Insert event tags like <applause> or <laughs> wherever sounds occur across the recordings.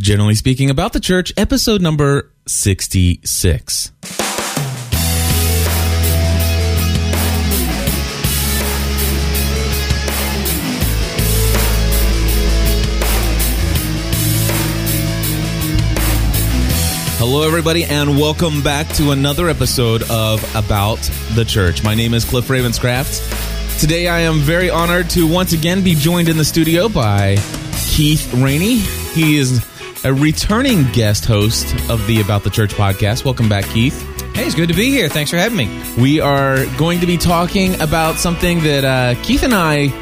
Generally speaking, about the church, episode number 66. Hello, everybody, and welcome back to another episode of About the Church. My name is Cliff Ravenscraft. Today, I am very honored to once again be joined in the studio by Keith Rainey. He is a returning guest host of the About the Church podcast. Welcome back, Keith. Hey, it's good to be here. Thanks for having me. We are going to be talking about something that uh, Keith and I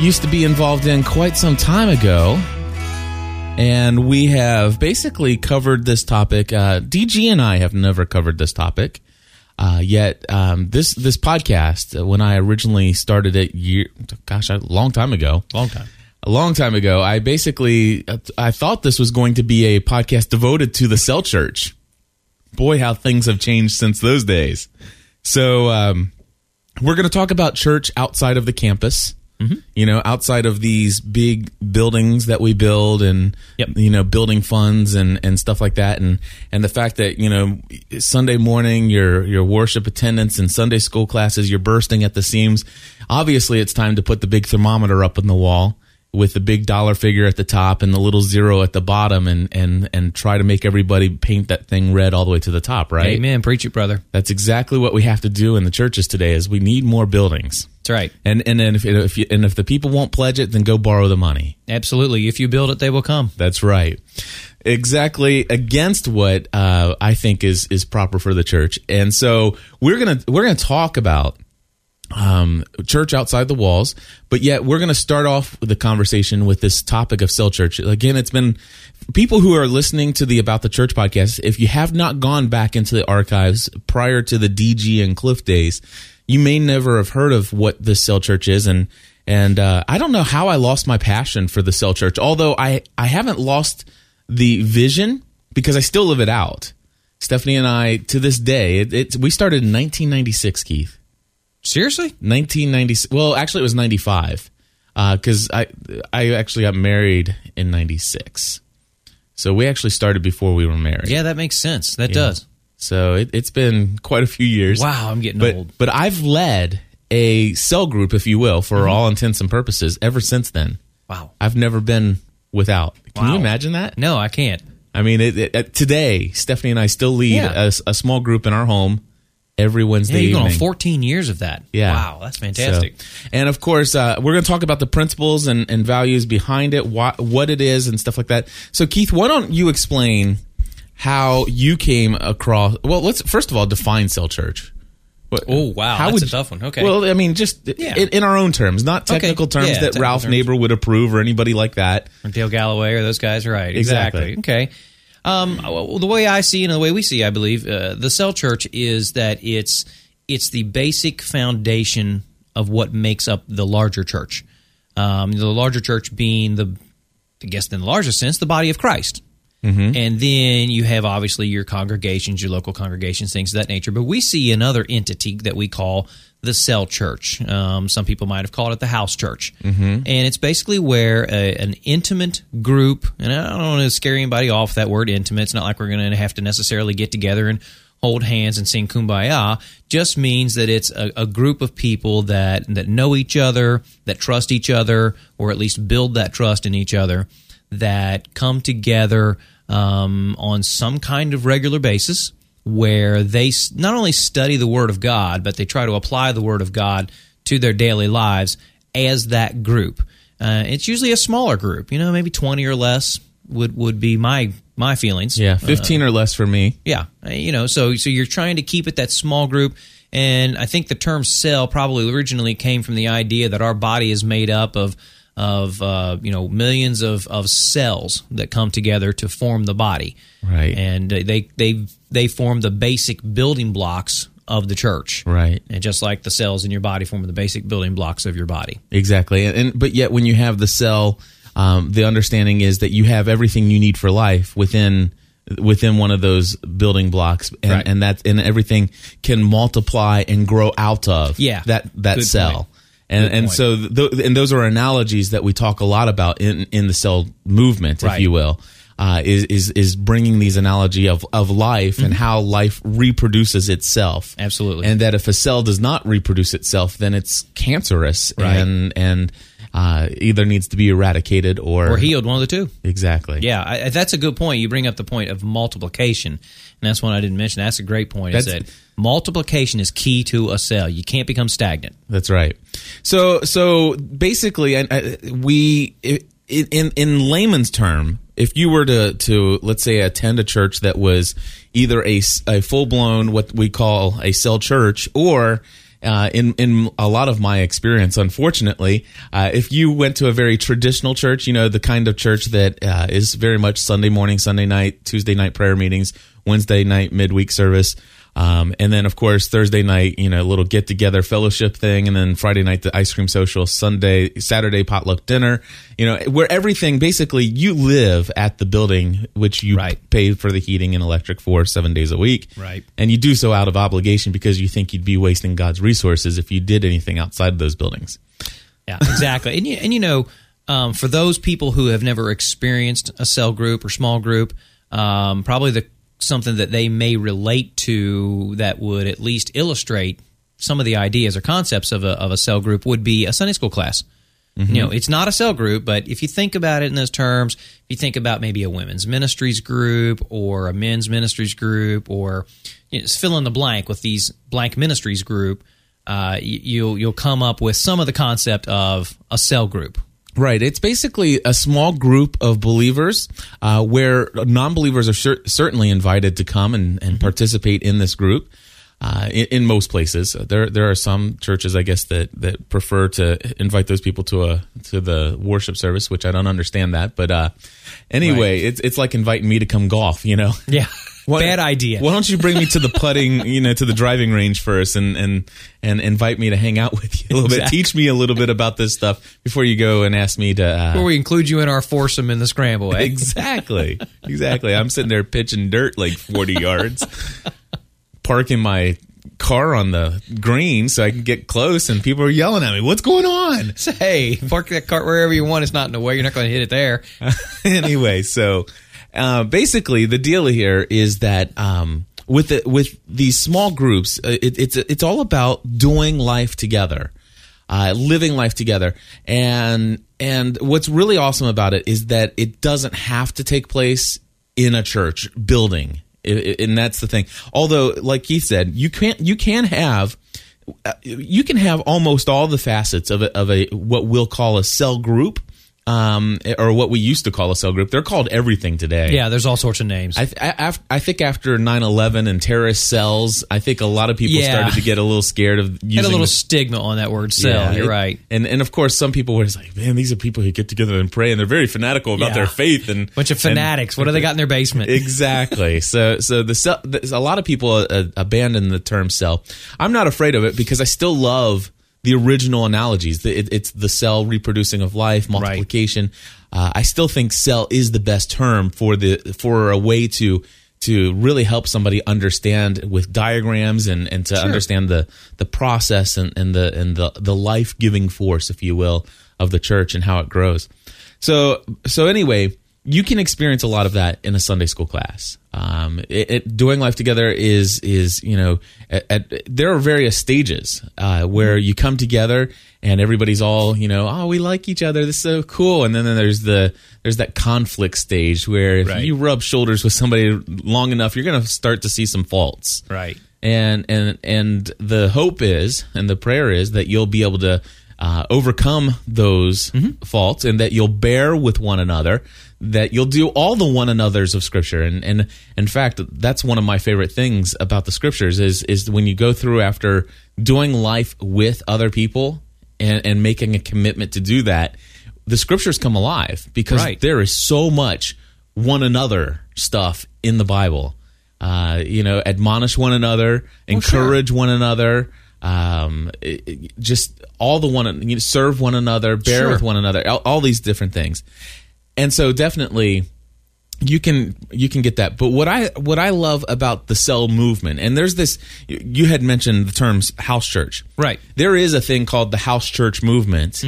used to be involved in quite some time ago. And we have basically covered this topic. Uh, DG and I have never covered this topic. Uh, yet um, this this podcast, uh, when I originally started it, year, gosh, a long time ago, Long time. A long time ago, I basically I thought this was going to be a podcast devoted to the cell church. Boy, how things have changed since those days. So um, we're going to talk about church outside of the campus. You know, outside of these big buildings that we build, and Yep. you know, building funds and and stuff like that, and and the fact that you know, Sunday morning, your your worship attendance and Sunday school classes, you're bursting at the seams. Obviously, it's time to put the big thermometer up on the wall with the big dollar figure at the top and the little zero at the bottom, and and and try to make everybody paint that thing red all the way to the top. Right? Amen. Preach it, brother. That's exactly what we have to do in the churches today. Is we need more buildings. That's right. And and then if if you, and if the people won't pledge it, then go borrow the money. Absolutely. If you build it, they will come. That's right. Exactly against what uh, I think is is proper for the church. And so we're gonna we're gonna talk about um, church outside the walls, but yet we're going to start off the conversation with this topic of cell church. Again, it's been people who are listening to the About the Church podcast. If you have not gone back into the archives prior to the DG and Cliff days, you may never have heard of what the cell church is. And, and, uh, I don't know how I lost my passion for the cell church, although I, I haven't lost the vision because I still live it out. Stephanie and I, to this day, it, it's, we started in 1996, Keith. Seriously? 1990 well actually it was 95 because i i actually got married in 96 so we actually started before we were married Yeah, that makes sense. That does. so it, it's been quite a few years Wow, I'm getting but old. but i've led a cell group if you will for Mm-hmm. all intents and purposes ever since then Wow. i've never been without can you imagine that No, I can't. i mean it, it, uh, today stephanie and i still lead Yeah. a, a small group in our home every wednesday Yeah, you've on evening 14 years of that. Yeah. Wow, that's fantastic. So- and of course, uh, we're going to talk about the principles and, and values behind it, what, what it is, and stuff like that. So, Keith, why don't you explain how you came across? Well, let's first of all define cell church. What- Oh, wow, how that's a tough one. Okay. Well, I mean, just Yeah. in, in our own terms, not Okay. technical terms Yeah, that technical Ralph terms. Neighbour would approve or anybody like that. Or Dale Galloway or those guys, right? Exactly. Exactly. Okay. Um, well, the way I see and the way we see, I believe, uh, the cell church is that it's it's the basic foundation of what makes up the larger church. Um, the larger church being the, I guess, in the larger sense, the body of Christ. And then you have obviously your congregations, your local congregations, things of that nature. But we see another entity that we call the cell church. Um, some people might have called it the house church. Mm-hmm. And it's basically where a, an intimate group, and I don't want to scare anybody off that word intimate. It's not like we're going to have to necessarily get together and hold hands and sing kumbaya just means that it's a, a group of people that that know each other that trust each other or at least build that trust in each other that come together um, on some kind of regular basis where they not only study the Word of God, but they try to apply the Word of God to their daily lives as that group. Uh, it's usually a smaller group, you know, maybe 20 or less would, would be my my feelings. Yeah, fifteen or less for me. Yeah, Uh, you know, so so you're trying to keep it that small group, and I think the term cell probably originally came from the idea that our body is made up of of uh, you know millions of, of cells that come together to form the body, Right. And they they they form the basic building blocks of the church, Right. And just like the cells in your body form the basic building blocks of your body. Exactly. And, and but yet when you have the cell, um, the understanding is that you have everything you need for life within within one of those building blocks, and, Right. and that and everything can multiply and grow out of Yeah. that that Good cell. point. And and so th- and those are analogies that we talk a lot about in in the cell movement, if Right. you will. uh, is is is bringing these analogy of of life and how life reproduces itself. Absolutely. and that if a cell does not reproduce itself, then it's cancerous Right. and and uh, either needs to be eradicated or or healed, one of the two. exactly. Yeah, I- that's a good point. You bring up the point of multiplication, and that's one I didn't mention. That's a great point. Is That's- that multiplication is key to a cell. You can't become stagnant. That's right. So so basically, and uh, we i- in in layman's term, if you were to to let's say attend a church that was either a, full blown what we call a cell church or uh, in in a lot of my experience, unfortunately, uh, if you went to a very traditional church, you know the kind of church that uh, is very much Sunday morning, Sunday night, Tuesday night prayer meetings, Wednesday night midweek service, um, and then, of course, Thursday night, you know, a little get together fellowship thing. And then Friday night, the ice cream social, Sunday, Saturday, potluck dinner, you know, where everything basically you live at the building, which you Right. pay for the heating and electric for seven days a week. Right. And you do so out of obligation because you think you'd be wasting God's resources if you did anything outside of those buildings. Yeah, exactly. and you, and you know, um, for those people who have never experienced a cell group or small group, um, probably the something that they may relate to that would at least illustrate some of the ideas or concepts of a, of a cell group would be a Sunday school class. You know, it's not a cell group, but if you think about it in those terms, if you think about maybe a women's ministries group or a men's ministries group, or you know, fill in the blank with these blank ministries group, uh, you'll you'll come up with some of the concept of a cell group. Right. It's basically a small group of believers uh, where non believers are cer- certainly invited to come and, and participate in this group. Uh, in, in most places, there there are some churches, I guess, that, that prefer to invite those people to a to the worship service, which I don't understand that. But uh, anyway, Right. it's it's like inviting me to come golf. You know, Yeah, <laughs> Why- bad idea. Why don't you bring me to the putting, you know, to the driving range first, and and and invite me to hang out with you a little bit, teach me a little bit about this stuff before you go and ask me to. Uh, Before we include you in our foursome in the scramble, eh? exactly, exactly. I'm sitting there pitching dirt like 40 yards, parking my car on the green so I can get close, and people are yelling at me. What's going on? Say, hey, park that cart wherever you want. It's not in the way. You're not going to hit it there. <laughs> anyway, so uh, basically, the deal here is that um, with the, with these small groups, uh, it, it's it's all about doing life together, uh, living life together, and and what's really awesome about it is that it doesn't have to take place in a church building, and that's the thing. Although, like Keith said, you can't you can have uh, you can have almost all the facets of a, of a what we'll call a cell group, um, or what we used to call a cell group. They're called everything today. Yeah, there's all sorts of names. I, th- I, af- I think after 9-11 and terrorist cells, I think a lot of people Yeah. started to get a little scared of using Had a little the- stigma on that word cell. Yeah, You're it- right. And and of course, some people were just like, "Man, these are people who get together and pray, and they're very fanatical about Yeah. their faith." And <laughs> Bunch of and- fanatics. what do they got in their basement? exactly. <laughs> So so the cell, a lot of people uh, abandon the term cell. I'm not afraid of it because I still love the original analogies. The- It, it's the cell reproducing of life, multiplication. Uh, I still think cell is the best term for the for a way to to really help somebody understand with diagrams and, and to understand the the process and, and the and the the life giving force, if you will, of the church and how it grows. So so anyway, you can experience a lot of that in a Sunday school class. Um, it, it, doing life together is is you know at, at, there are various stages uh, where you come together and everybody's all you know oh we like each other this is so cool and then, then there's the there's that conflict stage where if Right. you rub shoulders with somebody long enough you're going to start to see some faults Right. and and and the hope is and the prayer is that you'll be able to uh, overcome those faults and that you'll bear with one another that you'll do all the one another's of scripture. And and in fact that's one of my favorite things about the scriptures is is when you go through after doing life with other people and and making a commitment to do that the scriptures come alive because Right. there is so much one another stuff in the bible. Uh, you know, admonish one another, encourage one another, um, it- it- just all the one, you know, serve one another, bear Sure. with one another, all, all these different things. And so definitely you can you can get that but what i what i love about the cell movement and there's this you had mentioned the terms house church Right. there is a thing called the house church movement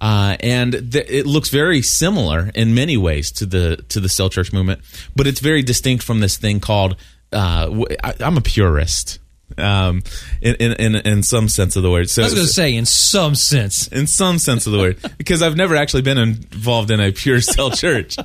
Uh, and th- it looks very similar in many ways to the to the cell church movement, but it's very distinct from this thing called. Uh, w- I, am a purist, um, in, in in in some sense of the word. So, I was going to say, in some sense, in some sense of the word, <laughs> because I've never actually been involved in a pure cell <laughs> church,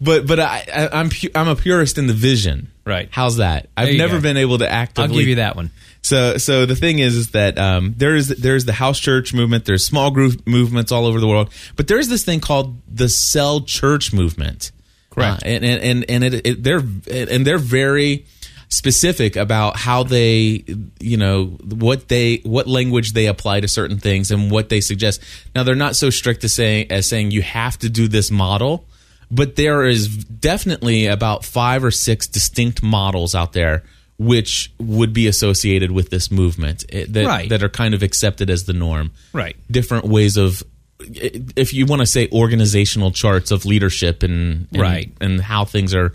but but I, I am pu- I'm a purist in the vision. Right. How's that? I've never go. been able to actively. I'll give you that one. So, so the thing is, is that um, there is there's the house church movement. There's small group movements all over the world, but there's this thing called the cell church movement. Correct. Uh, and and and, and it, it, they're and they're very specific about how they you know what they what language they apply to certain things and what they suggest now they're not so strict as saying as saying you have to do this model but there is definitely about five or six distinct models out there which would be associated with this movement eh, that, Right. that are kind of accepted as the norm Right. different ways of if you want to say organizational charts of leadership and, and Right. and how things are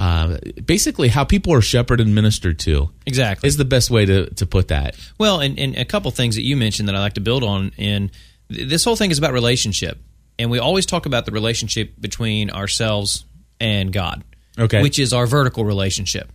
uh, basically how people are shepherded and ministered to Exactly. is the best way to, to put that Well, and, and a couple things that you mentioned that I like to build on, and this whole thing is about relationship, and we always talk about the relationship between ourselves and God, Okay. which is our vertical relationship.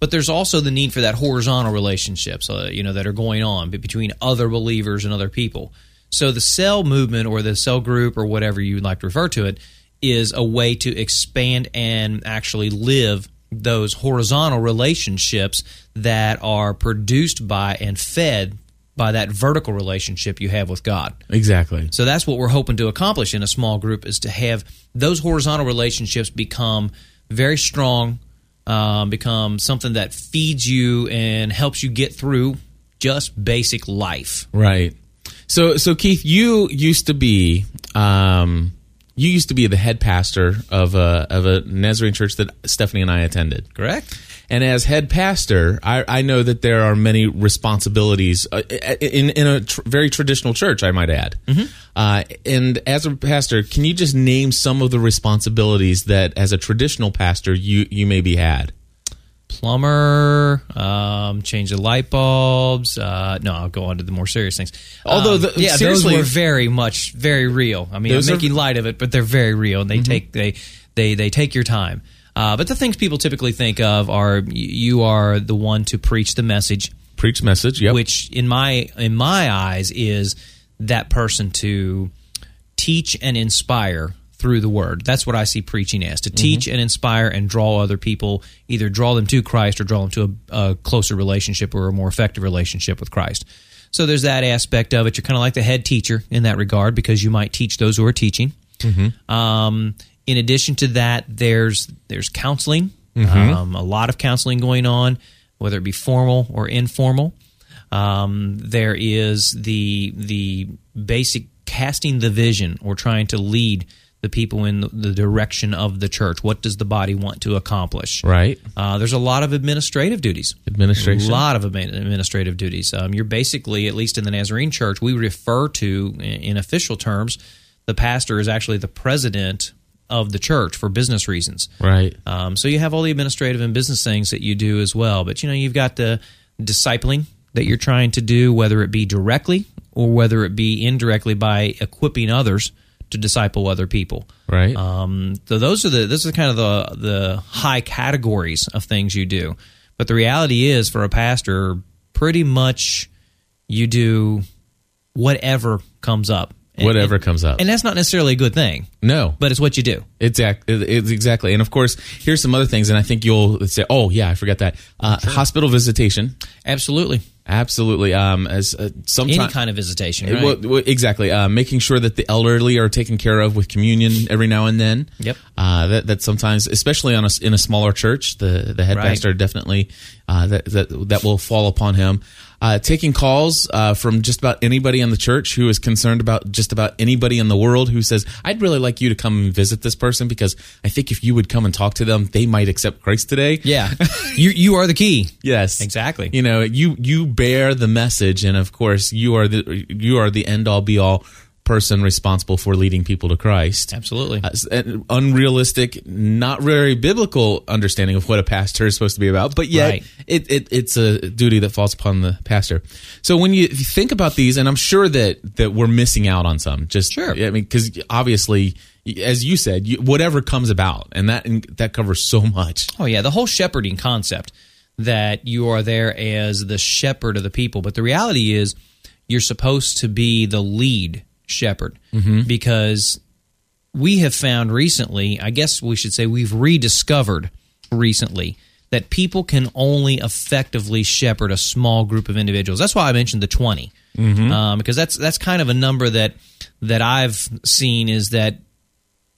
But there's also the need for that horizontal relationships, uh, you know, that are going on between other believers and other people. So the cell movement or the cell group or whatever you like to refer to it is a way to expand and actually live those horizontal relationships that are produced by and fed by that vertical relationship you have with God. exactly So that's what we're hoping to accomplish in a small group is to have those horizontal relationships become very strong, um, become something that feeds you and helps you get through just basic life. right so so keith you used to be um, you used to be the head pastor of a of a Nazarene church that Stephanie and I attended. Correct? And as head pastor, I, I know that there are many responsibilities uh, in in a tr- very traditional church. I might add. Uh, and as a pastor, can you just name some of the responsibilities that, as a traditional pastor, you you maybe had? Plumber, um, change the light bulbs. Uh, no, I'll go on to the more serious things. Although Um, the- yeah, those were very much very real. I mean, I'm Those are- making light of it, but they're very real, and they take they they they take your time. Uh, but the things people typically think of are you are the one to preach the message, Preach message. Yep. which in my in my eyes is that person to teach and inspire through the word. That's what I see preaching as to teach and inspire and draw other people, either draw them to Christ or draw them to a, a closer relationship or a more effective relationship with Christ. So there's that aspect of it. You're kind of like the head teacher in that regard because you might teach those who are teaching. Um, in addition to that, there's there's counseling. Um, a lot of counseling going on, whether it be formal or informal. Um, there is the the basic casting the vision or trying to lead the people in the, direction of the church. What does the body want to accomplish? right. Uh, there's a lot of administrative duties. Administration. A lot of administrative duties. Um, you're basically, at least in the Nazarene Church, we refer to, in, in official terms, the pastor is actually the president of the church for business reasons. Right. Um, so you have all the administrative and business things that you do as well. But you know, you've got the discipling that you're trying to do, whether it be directly or whether it be indirectly by equipping others to disciple other people. Right. Um, so those are the this is kind of the the high categories of things you do. But the reality is, for a pastor, pretty much you do whatever comes up. And- Whatever and- comes up. and that's not necessarily a good thing, no. but it's what you do. Exactly. it's exactly, and of course, here's some other things, and I think you'll say, "Oh, yeah, I forgot that." Uh, Hospital visitation, Absolutely, absolutely. Um, as uh, any sometimes, kind of visitation. Right? well, well, exactly. Uh, making sure that the elderly are taken care of with communion every now and then. Yep. Uh, that that sometimes, especially on a, in a smaller church, the the head Right. pastor definitely uh, that that that will fall upon him. Uh, taking calls uh, from just about anybody in the church who is concerned about just about anybody in the world who says, "I'd really like you to come and visit this person because I think if you would come and talk to them, they might accept Christ today." yeah, <laughs> you you are the key. Yes, Exactly. You know, you you bear the message, and of course, you are the you are the end all be all person responsible for leading people to Christ. Absolutely. Uh, an unrealistic, not very biblical understanding of what a pastor is supposed to be about, but yet Right. it, it it's a duty that falls upon the pastor. So when you, if you think about these, and I'm sure that that we're missing out on some, just Sure. I mean, because obviously, as you said, you, whatever comes about, and that that covers so much. Oh yeah, the whole shepherding concept that you are there as the shepherd of the people, but the reality is you're supposed to be the lead shepherd because we have found recently, I guess we should say we've rediscovered recently that people can only effectively shepherd a small group of individuals. That's why I mentioned the 20. Um, because that's that's kind of a number that that I've seen is that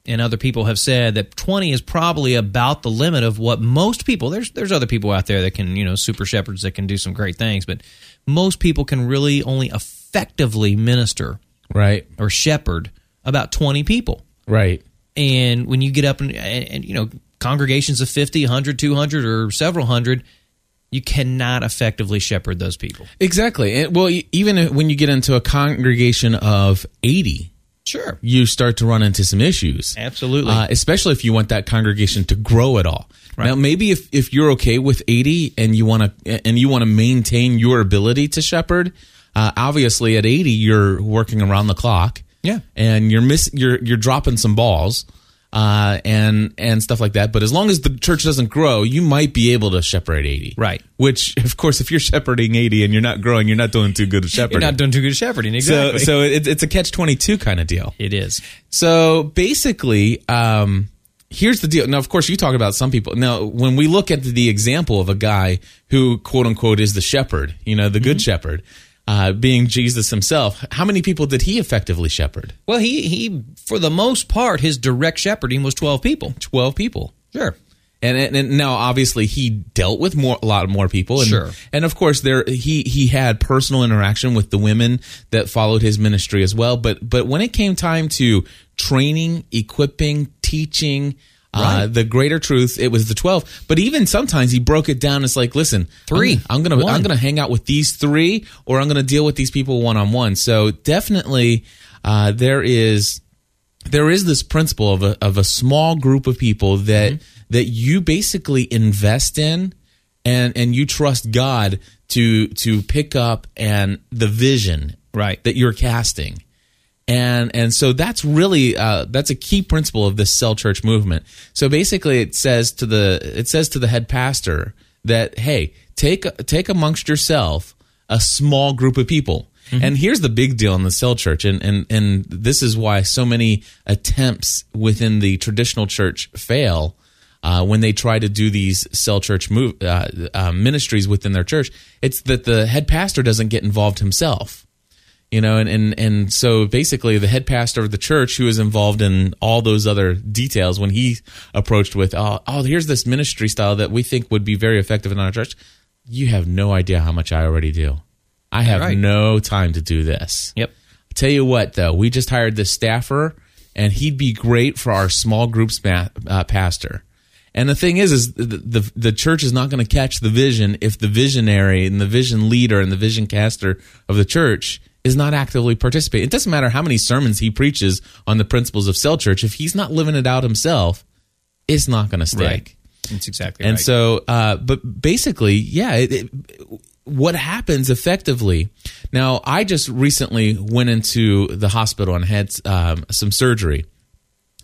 and other people have said that 20 is probably about the limit of what most people there's there's other people out there that can you know super shepherds that can do some great things but most people can really only effectively minister Right. or shepherd about 20 people Right. and when you get up and, and, and you know congregations of 50 100 200 or several hundred you cannot effectively shepherd those people Exactly. And, well, even when you get into a congregation of 80, sure you start to run into some issues. Absolutely. Uh, especially if you want that congregation to grow at all. Now, maybe if, if you're okay with 80 and you want to and you want to maintain your ability to shepherd, uh, obviously at 80 you're working around the clock. Yeah. And you're miss you're you're dropping some balls. Uh, and and stuff like that. But as long as the church doesn't grow, you might be able to shepherd eighty. Right. Which, of course, if you're shepherding eighty and you're not growing, you're not doing too good of shepherding. you're not doing too good shepherding so exactly so it, it's a catch twenty two kind of deal. it is So basically, um, here's the deal. Now, of course, you talk about some people. Now, when we look at the example of a guy who, quote unquote, is the shepherd, you know, the good shepherd, uh, being Jesus himself, how many people did he effectively shepherd? Well, he he for the most part his direct shepherding was twelve people. 12 people. Sure. And, and, and now, obviously, he dealt with more, a lot more people, and, Sure. and of course, there he he had personal interaction with the women that followed his ministry as well. But but when it came time to training, equipping, teaching, uh, the greater truth, it was the twelve. But even sometimes he broke it down. It's like, listen, Three. I'm, I'm gonna I'm gonna hang out with these three, or I'm gonna deal with these people one on one. So definitely, uh, there is there is this principle of a of a small group of people that Mm-hmm. that you basically invest in and and you trust God to to pick up and the vision Right. that you're casting. And and so that's really uh, that's a key principle of this cell church movement. So basically, it says to the it says to the head pastor that hey, take take amongst yourself a small group of people. And here's the big deal in the cell church, and, and and this is why so many attempts within the traditional church fail uh, when they try to do these cell church move, uh, uh, ministries within their church. It's that the head pastor doesn't get involved himself you know and, and and so basically the head pastor of the church who is involved in all those other details when he approached with oh, oh here's this ministry style that we think would be very effective in our church you have no idea how much i already do i have Right. no time to do this Yep. tell you what though we just hired this staffer and he'd be great for our small groups ma- uh, pastor and the thing is is the the, the church is not going to catch the vision if the visionary and the vision leader and the vision caster of the church is not actively participating it doesn't matter how many sermons he preaches on the principles of cell church if he's not living it out himself it's not going to stick Right. That's exactly and right. so, uh, but basically, yeah, it, it, what happens effectively. Now, I just recently went into the hospital and had um, some surgery.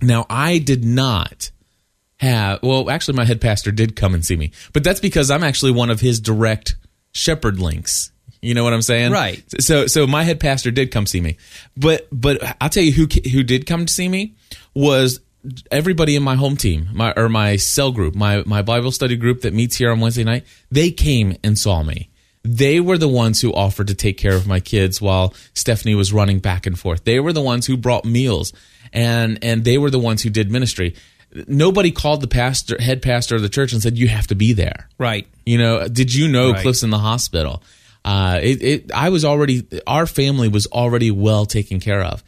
Now, I did not have, well, actually, my head pastor did come and see me, but that's because I'm actually one of his direct shepherd links. You know what I'm saying? Right. So, so my head pastor did come see me, but, but I'll tell you who, who did come to see me was everybody in my home team, my, or my cell group, my, my Bible study group that meets here on Wednesday night. They came and saw me. They were the ones who offered to take care of my kids while Stephanie was running back and forth. They were the ones who brought meals and, and they were the ones who did ministry. Nobody called the pastor, head pastor of the church and said, you have to be there. right. You know, did you know Right. Cliff's in the hospital? Uh, it, it, I was already, our family was already well taken care of.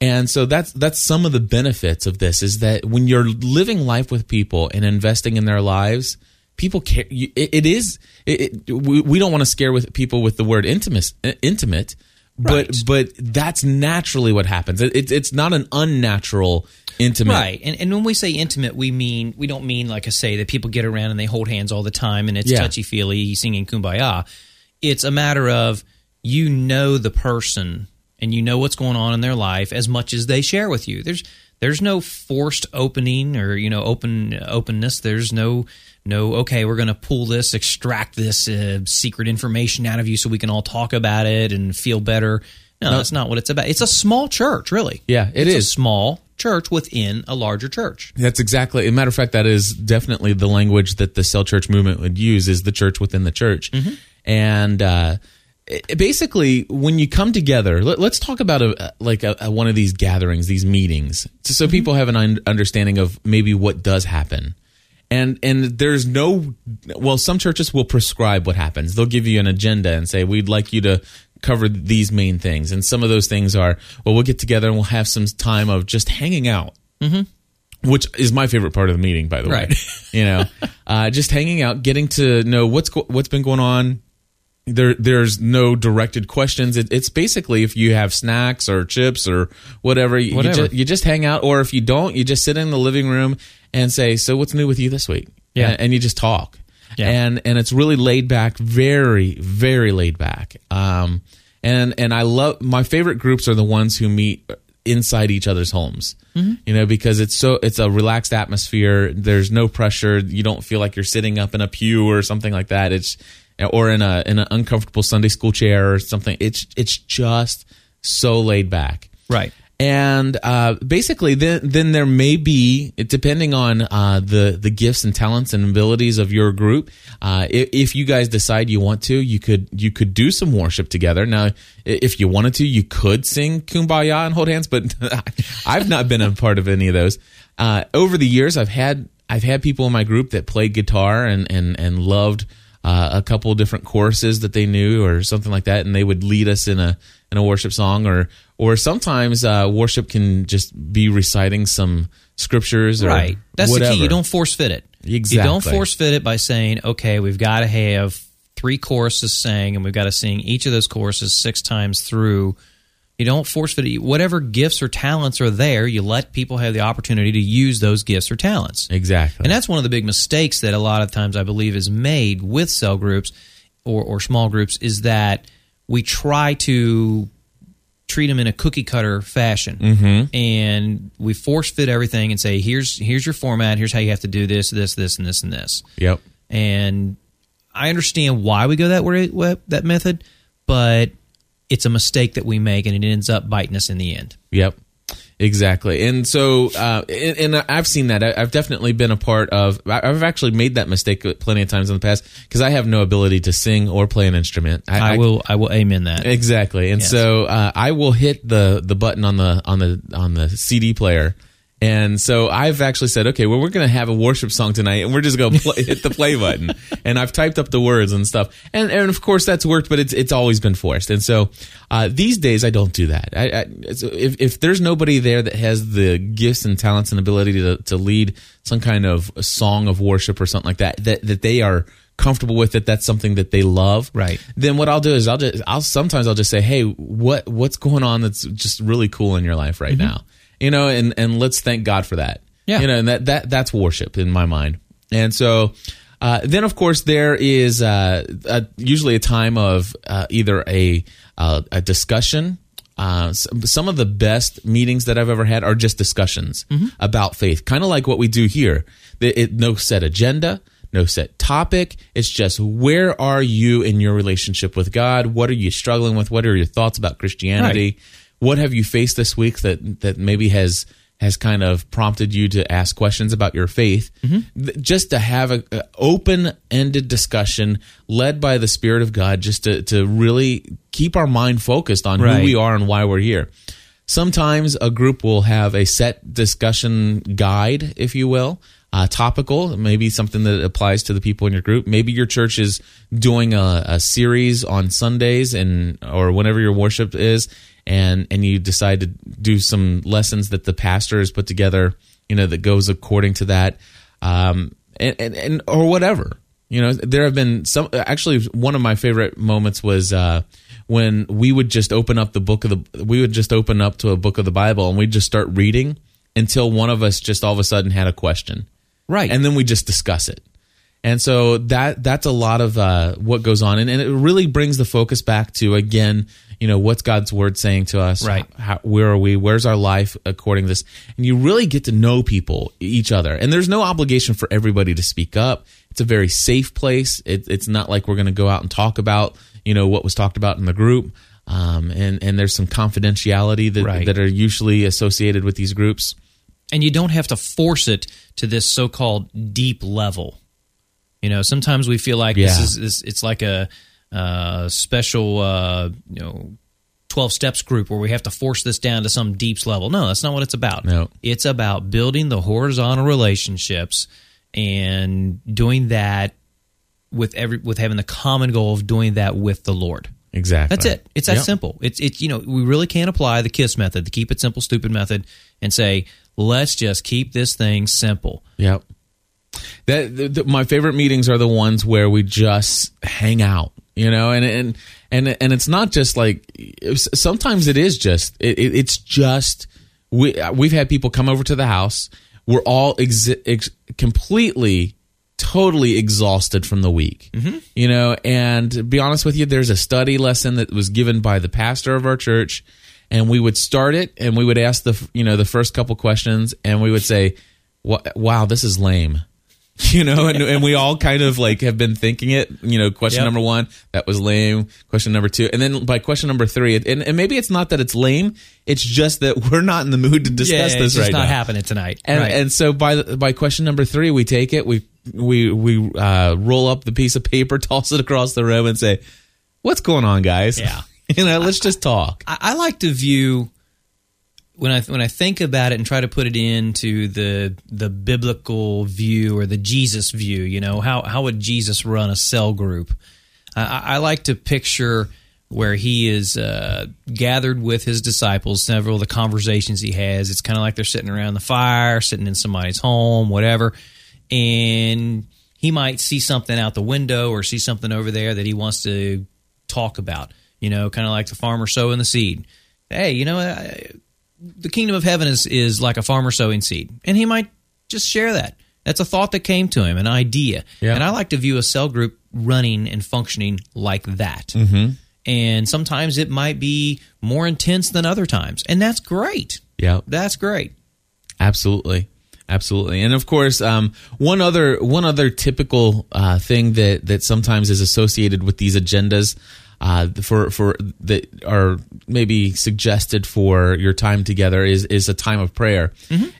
And so that's, that's some of the benefits of this is that when you're living life with people and investing in their lives, people care. you- It, it is, it, it, we, we don't want to scare with people with the word intimate, intimate, but Right. but that's naturally what happens. It, it, it's not an unnatural intimate. Right. And, and when we say intimate, we mean, we don't mean, like I say, that people get around and they hold hands all the time and it's Yeah. touchy feely singing kumbaya. It's a matter of you know the person and you know what's going on in their life as much as they share with you. There's, there's no forced opening or you know open openness. There's no no okay we're going to pull this extract this uh, secret information out of you so we can all talk about it and feel better. No, that's not what it's about. It's a small church, really. Yeah, it it's is. a small church within a larger church. That's exactly. As a matter of fact, that is definitely the language that the cell church movement would use is the church within the church. And uh, it- basically, when you come together, let, us talk about a like a, a- one of these gatherings, these meetings, so, so people have an un- understanding of maybe what does happen. And and there's no well, some churches will prescribe what happens. They'll give you an agenda and say we'd like you to cover these main things. And some of those things are well, we'll get together and we'll have some time of just hanging out which is my favorite part of the meeting, by the way. Right. <laughs> you know, uh, just hanging out, getting to know what's go- what's been going on. There, there's no directed questions. It, it's basically if you have snacks or chips or whatever, you, Whatever. You, just, you just hang out. Or if you don't, you just sit in the living room and say, "So, what's new with you this week?" Yeah. and, and you just talk. Yeah. And and it's really laid back, very very laid back. Um, and and I love my favorite groups are the ones who meet inside each other's homes. You know, because it's so it's a relaxed atmosphere. There's no pressure. You don't feel like you're sitting up in a pew or something like that. It's or in a in an uncomfortable Sunday school chair or something. It's it's just so laid back. Right. And uh, basically, then then there may be, depending on uh, the the gifts and talents and abilities of your group, uh, if, if you guys decide you want to, you could you could do some worship together. Now, if you wanted to, you could sing "Kumbaya" and hold hands, but <laughs> I've not been a part of any of those. Uh, over the years, I've had I've had people in my group that played guitar and and and loved uh, a couple different choruses that they knew or something like that, and they would lead us in a in a worship song, or or sometimes uh, worship can just be reciting some scriptures, or Right. That's whatever. the key. You don't force fit it. Exactly. You don't force fit it by saying, okay, we've got to have three choruses sang and we've got to sing each of those choruses six times through. You don't force fit. Whatever gifts or talents are there, you let people have the opportunity to use those gifts or talents. exactly, And that's one of the big mistakes that a lot of times I believe is made with cell groups or, or small groups is that we try to treat them in a cookie cutter fashion Mm-hmm. and we force fit everything and say here's here's your format here's how you have to do this this this and this and this yep, and I understand why we go that way that method but it's a mistake that we make and it ends up biting us in the end Yep. Exactly. And so, uh, and, and I've seen that. I- I've definitely been a part of, I- I've actually made that mistake plenty of times in the past because I have no ability to sing or play an instrument. I, will I will amen that Exactly. And Yes. so, uh, I will hit the, the button on the, on the, on the CD player. And so I've actually said, okay, well, we're going to have a worship song tonight and we're just going <laughs> to hit the play button. And I've typed up the words and stuff. And, and of course that's worked, but it's, it's always been forced. And so, uh, these days I don't do that. I, I, if, if there's nobody there that has the gifts and talents and ability to, to lead some kind of song of worship or something like that, that, that they are comfortable with it, that's something that they love Right. then what I'll do is I'll just I'll sometimes I'll just say, hey, what what's going on that's just really cool in your life right now, you know, and and let's thank God for that, Yeah. you know, and that that that's worship in my mind, and so. Uh, then, of course, there is uh, a, usually a time of uh, either a uh, a discussion. Uh, some, of the best meetings that I've ever had are just discussions about faith, kind of like what we do here. It, it, no set agenda, no set topic. It's just where are you in your relationship with God? What are you struggling with? What are your thoughts about Christianity? What have you faced this week that that maybe has has kind of prompted you to ask questions about your faith? Mm-hmm. Th- Just to have a, a open ended discussion led by the Spirit of God, just to to really keep our mind focused on Right. who we are and why we're here. Sometimes a group will have a set discussion guide, if you will, uh, topical, maybe something that applies to the people in your group. Maybe your church is doing a, a series on Sundays and or whenever your worship is, and and you decide to do some lessons that the pastor has put together, you know, that goes according to that, um, and, and, and or whatever. You know, there have been some. Actually, one of my favorite moments was uh, when we would just open up the book of the we would just open up to a book of the Bible and we'd just start reading until one of us just all of a sudden had a question. Right. And then we just discuss it. And so that that's a lot of uh, what goes on, and, and it really brings the focus back to again, you know, what's God's word saying to us? Right. How, where are we? Where's our life according to this? And you really get to know people, each other, and there's no obligation for everybody to speak up. It's a very safe place. It, it's not like we're going to go out and talk about, you know, what was talked about in the group. Um, and and there's some confidentiality that Right. that are usually associated with these groups. And you don't have to force it to this so-called deep level. You know, sometimes we feel like this is this, it's like a uh, special, uh, you know, twelve steps group where we have to force this down to some deeps level. No, that's not what it's about. No. it's about building the horizontal relationships and doing that with every with having the common goal of doing that with the Lord. Exactly. That's it. It's that Yep. simple. It's it's you know we really can't apply the kiss method, the keep it simple, stupid method, and say let's just keep this thing simple. Yep. That the, the- my favorite meetings are the ones where we just hang out, you know, and and and and it's not just like sometimes it is just it, it, it's just we we've had people come over to the house. We're all exi- ex- completely totally exhausted from the week. Mm-hmm. You know, and to be honest with you, there's a study lesson that was given by the pastor of our church, and we would start it, and we would ask the you know the first couple questions, and we would say, "Wow, this is lame." <laughs> You know, and, and we all kind of like have been thinking it. You know, question Yep. number one, that was lame. Question number two, and then by question number three, and, and maybe it's not that it's lame. It's just that <laughs> we're not in the mood to discuss yeah, this it's just right not now. happening tonight. And, right. and so by by question number three, we take it, we we we uh, roll up the piece of paper, <laughs> toss it across the room, and say, "What's going on, guys? Yeah. <laughs> you know, let's just talk." I, I like to view when I when I think about it and try to put it into the the biblical view or the Jesus view. You know, how how would Jesus run a cell group? I, I like to picture where he is uh, gathered with his disciples. Several of the conversations he has, it's kind of like they're sitting around the fire, sitting in somebody's home, whatever, and he might see something out the window or see something over there that he wants to talk about. You know, kind of like the farmer sowing the seed. Hey, you know, I, the kingdom of heaven is is like a farmer sowing seed, and he might just share that. That's a thought that came to him, an idea, Yeah. and I like to view a cell group running and functioning like that. Mm-hmm. And sometimes it might be more intense than other times, and that's great. Yeah, That's great. absolutely, absolutely. And of course, um, one other one other typical uh, thing that that sometimes is associated with these agendas. Uh, for for that are maybe suggested for your time together is is a time of prayer,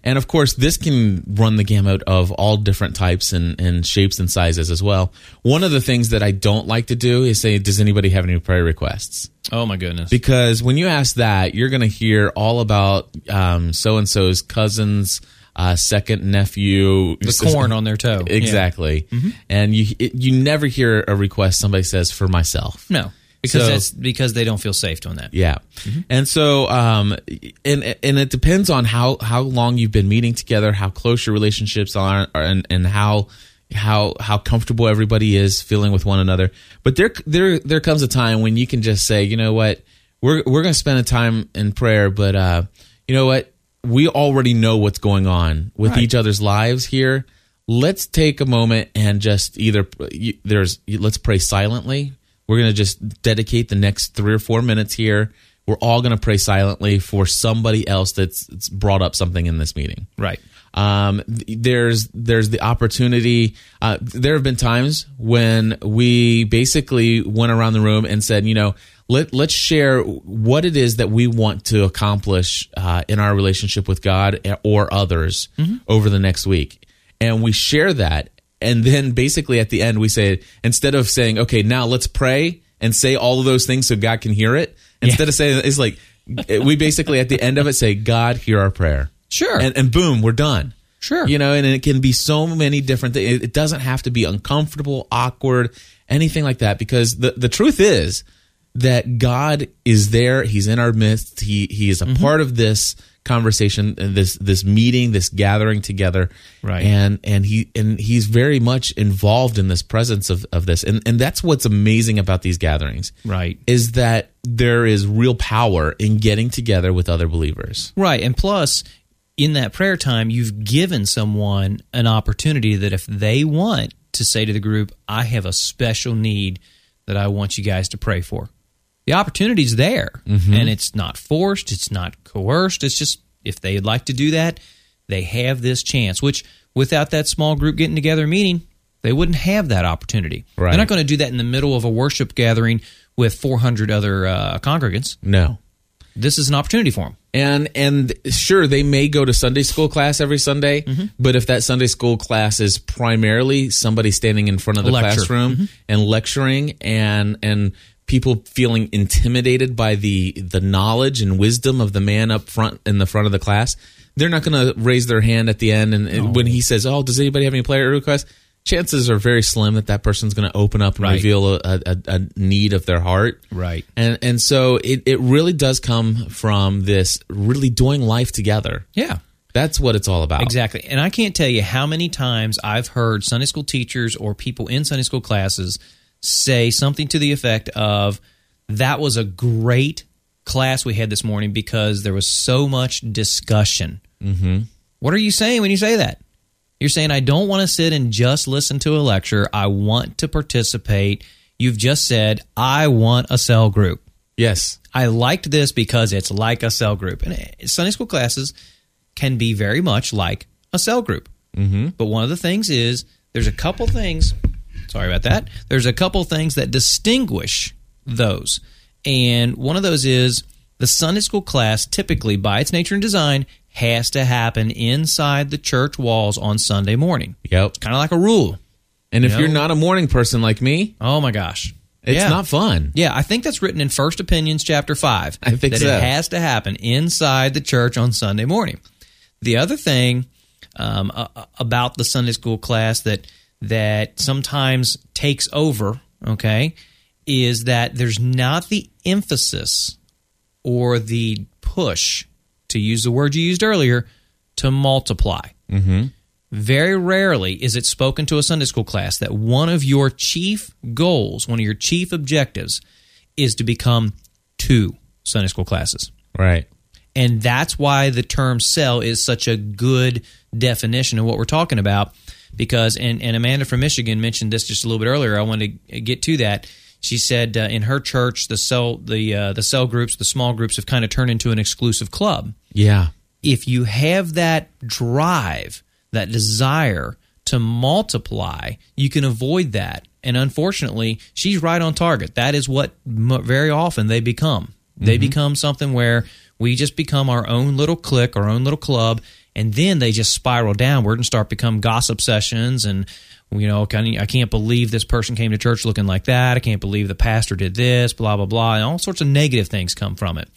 and of course this can run the gamut of all different types and, and shapes and sizes as well. One of the things that I don't like to do is say, "Does anybody have any prayer requests?" Oh my goodness. because when you ask that, you're going to hear all about so and so's cousin's uh, second nephew, the corn on their toe. Yeah. exactly, and you it, you never hear a request somebody says for myself. No, because So- that's because they don't feel safe doing that. Yeah, and so um, and and it depends on how how long you've been meeting together, how close your relationships are, and and how how how comfortable everybody is feeling with one another. But there there there comes a time when you can just say, you know what, we're we're going to spend a time in prayer, but uh, you know what, we already know what's going on with Right. each other's lives here. Let's take a moment and just either there's let's pray silently. We're going to just dedicate the next three or four minutes here. We're all going to pray silently for somebody else that's, that's brought up something in this meeting. Right. Um, there's there's the opportunity. Uh, there have been times when we basically went around the room and said, you know, let let's share what it is that we want to accomplish uh, in our relationship with God or others over the next week, and we share that. And then basically at the end we say instead of saying, okay, now let's pray and say all of those things so God can hear it. Instead of saying it's like we basically at the end of it say, God, hear our prayer Sure. and, and boom, we're done. Sure. You know, and it can be so many different things. It- It doesn't have to be uncomfortable, awkward, anything like that. Because the, the truth is that God is there. He's in our midst. He, he is a mm-hmm. part of this conversation, and this this meeting, this gathering together, Right. And and he and he's very much involved in this presence of of this, and and that's what's amazing about these gatherings, Right. Is that there is real power in getting together with other believers. Right. And plus, in that prayer time, you've given someone an opportunity that if they want to say to the group, I have a special need that I want you guys to pray for. The opportunity's there. And it's not forced, it's not coerced. It's just if they'd like to do that, they have this chance, which without that small group getting together meeting, they wouldn't have that opportunity. Right. They're not going to do that in the middle of a worship gathering with 400 other uh, congregants. No, This is an opportunity for them. and and sure they may go to sunday school class every sunday Mm-hmm. but if that sunday school class is primarily somebody standing in front of the Lecture. classroom Mm-hmm. and lecturing and and people feeling intimidated by the the knowledge and wisdom of the man up front in the front of the class they're not going to raise their hand at the end and and when he says oh does anybody have any player requests chances are very slim that that person's going to open up and Right. reveal a, a, a need of their heart Right. and and so it, it really does come from this really doing life together. Yeah. That's what it's all about. Exactly. And I can't tell you how many times I've heard Sunday school teachers or people in Sunday school classes say something to the effect of, that was a great class we had this morning because there was so much discussion. Mm-hmm. What are you saying when you say that? You're saying, I don't want to sit and just listen to a lecture. I want to participate. You've just said, I want a cell group. Yes. I liked this because it's like a cell group. And uh, Sunday school classes can be very much like a cell group. Mm-hmm. But one of the things is there's a couple things. Sorry about that. There's a couple things that distinguish those. And one of those is the Sunday school class, typically by its nature and design, has to happen inside the church walls on Sunday morning. Yep. It's kind of like a rule. And if No. you're not a morning person like me, Oh my gosh. it's Yeah. not fun. Yeah, I think that's written in First Opinions, chapter five. I think that so. it has to happen inside the church on Sunday morning. The other thing um, a- about the Sunday school class that that sometimes takes over, okay, is that there's not the emphasis or the push, to use the word you used earlier, to multiply. Mm-hmm. Very rarely is it spoken to a Sunday school class that one of your chief goals, one of your chief objectives, is to become two Sunday school classes. Right. And that's why the term cell is such a good definition of what we're talking about. Because, and, and Amanda from Michigan mentioned this just a little bit earlier. I wanted to get to that. She said uh, in her church, the cell, the uh, the cell groups, the small groups have kind of turned into an exclusive club Yeah. if you have that drive, that desire to multiply, you can avoid that. And unfortunately, she's right on target. That is what very often they become. They become something where we just become our own little clique, our own little club, and then they just spiral downward and start become gossip sessions and you know, I can't believe this person came to church looking like that. I can't believe the pastor did this, blah blah blah, and all sorts of negative things come from it.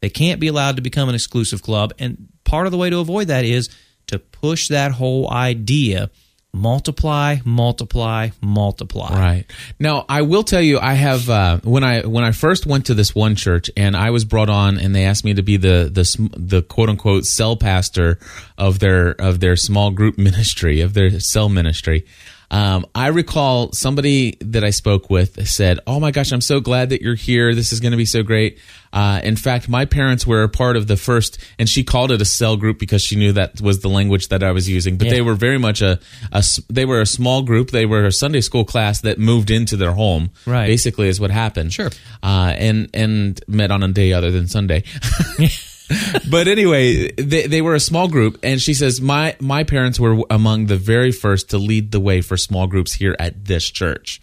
They can't be allowed to become an exclusive club. And part of the way to avoid that is to push that whole idea multiply, multiply, multiply. Right. Now, I will tell you, I have uh, when I when I first went to this one church, and I was brought on, and they asked me to be the the the quote unquote cell pastor of their of their small group <laughs> ministry of their cell ministry. Um, I recall somebody that I spoke with said, "Oh my gosh, I'm so glad that you're here. This is going to be so great." Uh, in fact, my parents were a part of the first, and she called it a cell group because she knew that was the language that I was using. But Yeah. they were very much a, a they were a small group. They were a Sunday school class that moved into their home. Right. basically, is what happened. Sure. uh, and and met on a day other than Sunday. <laughs> but anyway, they, they were a small group, and she says my my parents were among the very first to lead the way for small groups here at this church.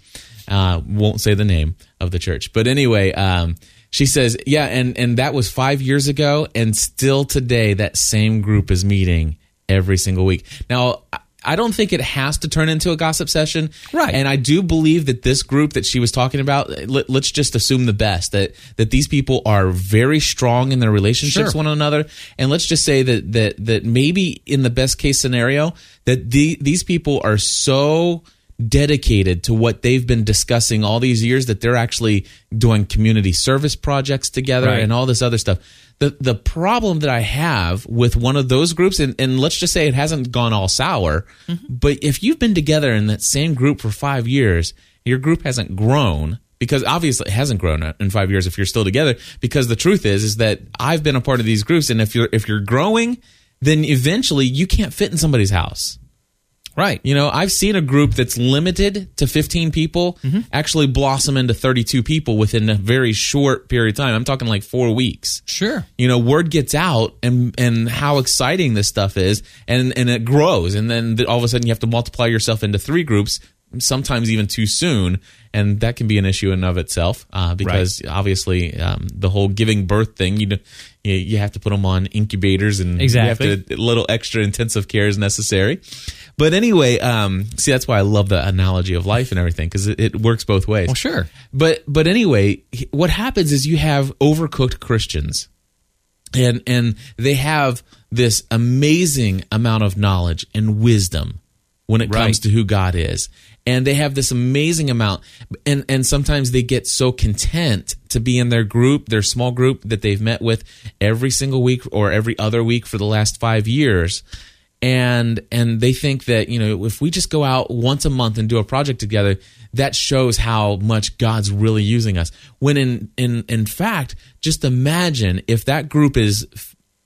Uh, won't say the name of the church, but anyway, um, she says, yeah, and and that was five years ago, and still today that same group is meeting every single week. Now. I- don't think it has to turn into a gossip session. Right. And I do believe that this group that she was talking about, let, us just assume the best that that these people are very strong in their relationships Sure. one another, and let's just say that that that maybe in the best case scenario that the, these people are so dedicated to what they've been discussing all these years that they're actually doing community service projects together Right. and all this other stuff. The the problem that I have with one of those groups, and, and let's just say it hasn't gone all sour, mm-hmm. but if you've been together in that same group for five years, your group hasn't grown because obviously it hasn't grown in five years if you're still together. Because the truth is, is that I've been a part of these groups, and if you're if you're growing, then eventually you can't fit in somebody's house. Right. You know, I've seen a group that's limited to 15 people mm-hmm. actually blossom into 32 people within a very short period of time. I'm talking like four weeks. Sure. You know, word gets out and and how exciting this stuff is, and and it grows, and then all of a sudden you have to multiply yourself into three groups, sometimes even too soon, and that can be an issue in and of itself uh, because obviously um, the whole giving birth thing, you know, you, you have to put them on incubators and Exactly. you have to a little extra intensive care is necessary. But anyway, um, see that's why I love the analogy of life and everything because it, it works both ways. Well, sure. But but anyway, what happens is you have overcooked Christians, and and they have this amazing amount of knowledge and wisdom when it comes to who God is. And they have this amazing amount, and and sometimes they get so content to be in their group, their small group that they've met with every single week or every other week for the last five years, and and they think that you know if we just go out once a month and do a project together that shows how much god's really using us. When in in in fact just imagine if that group is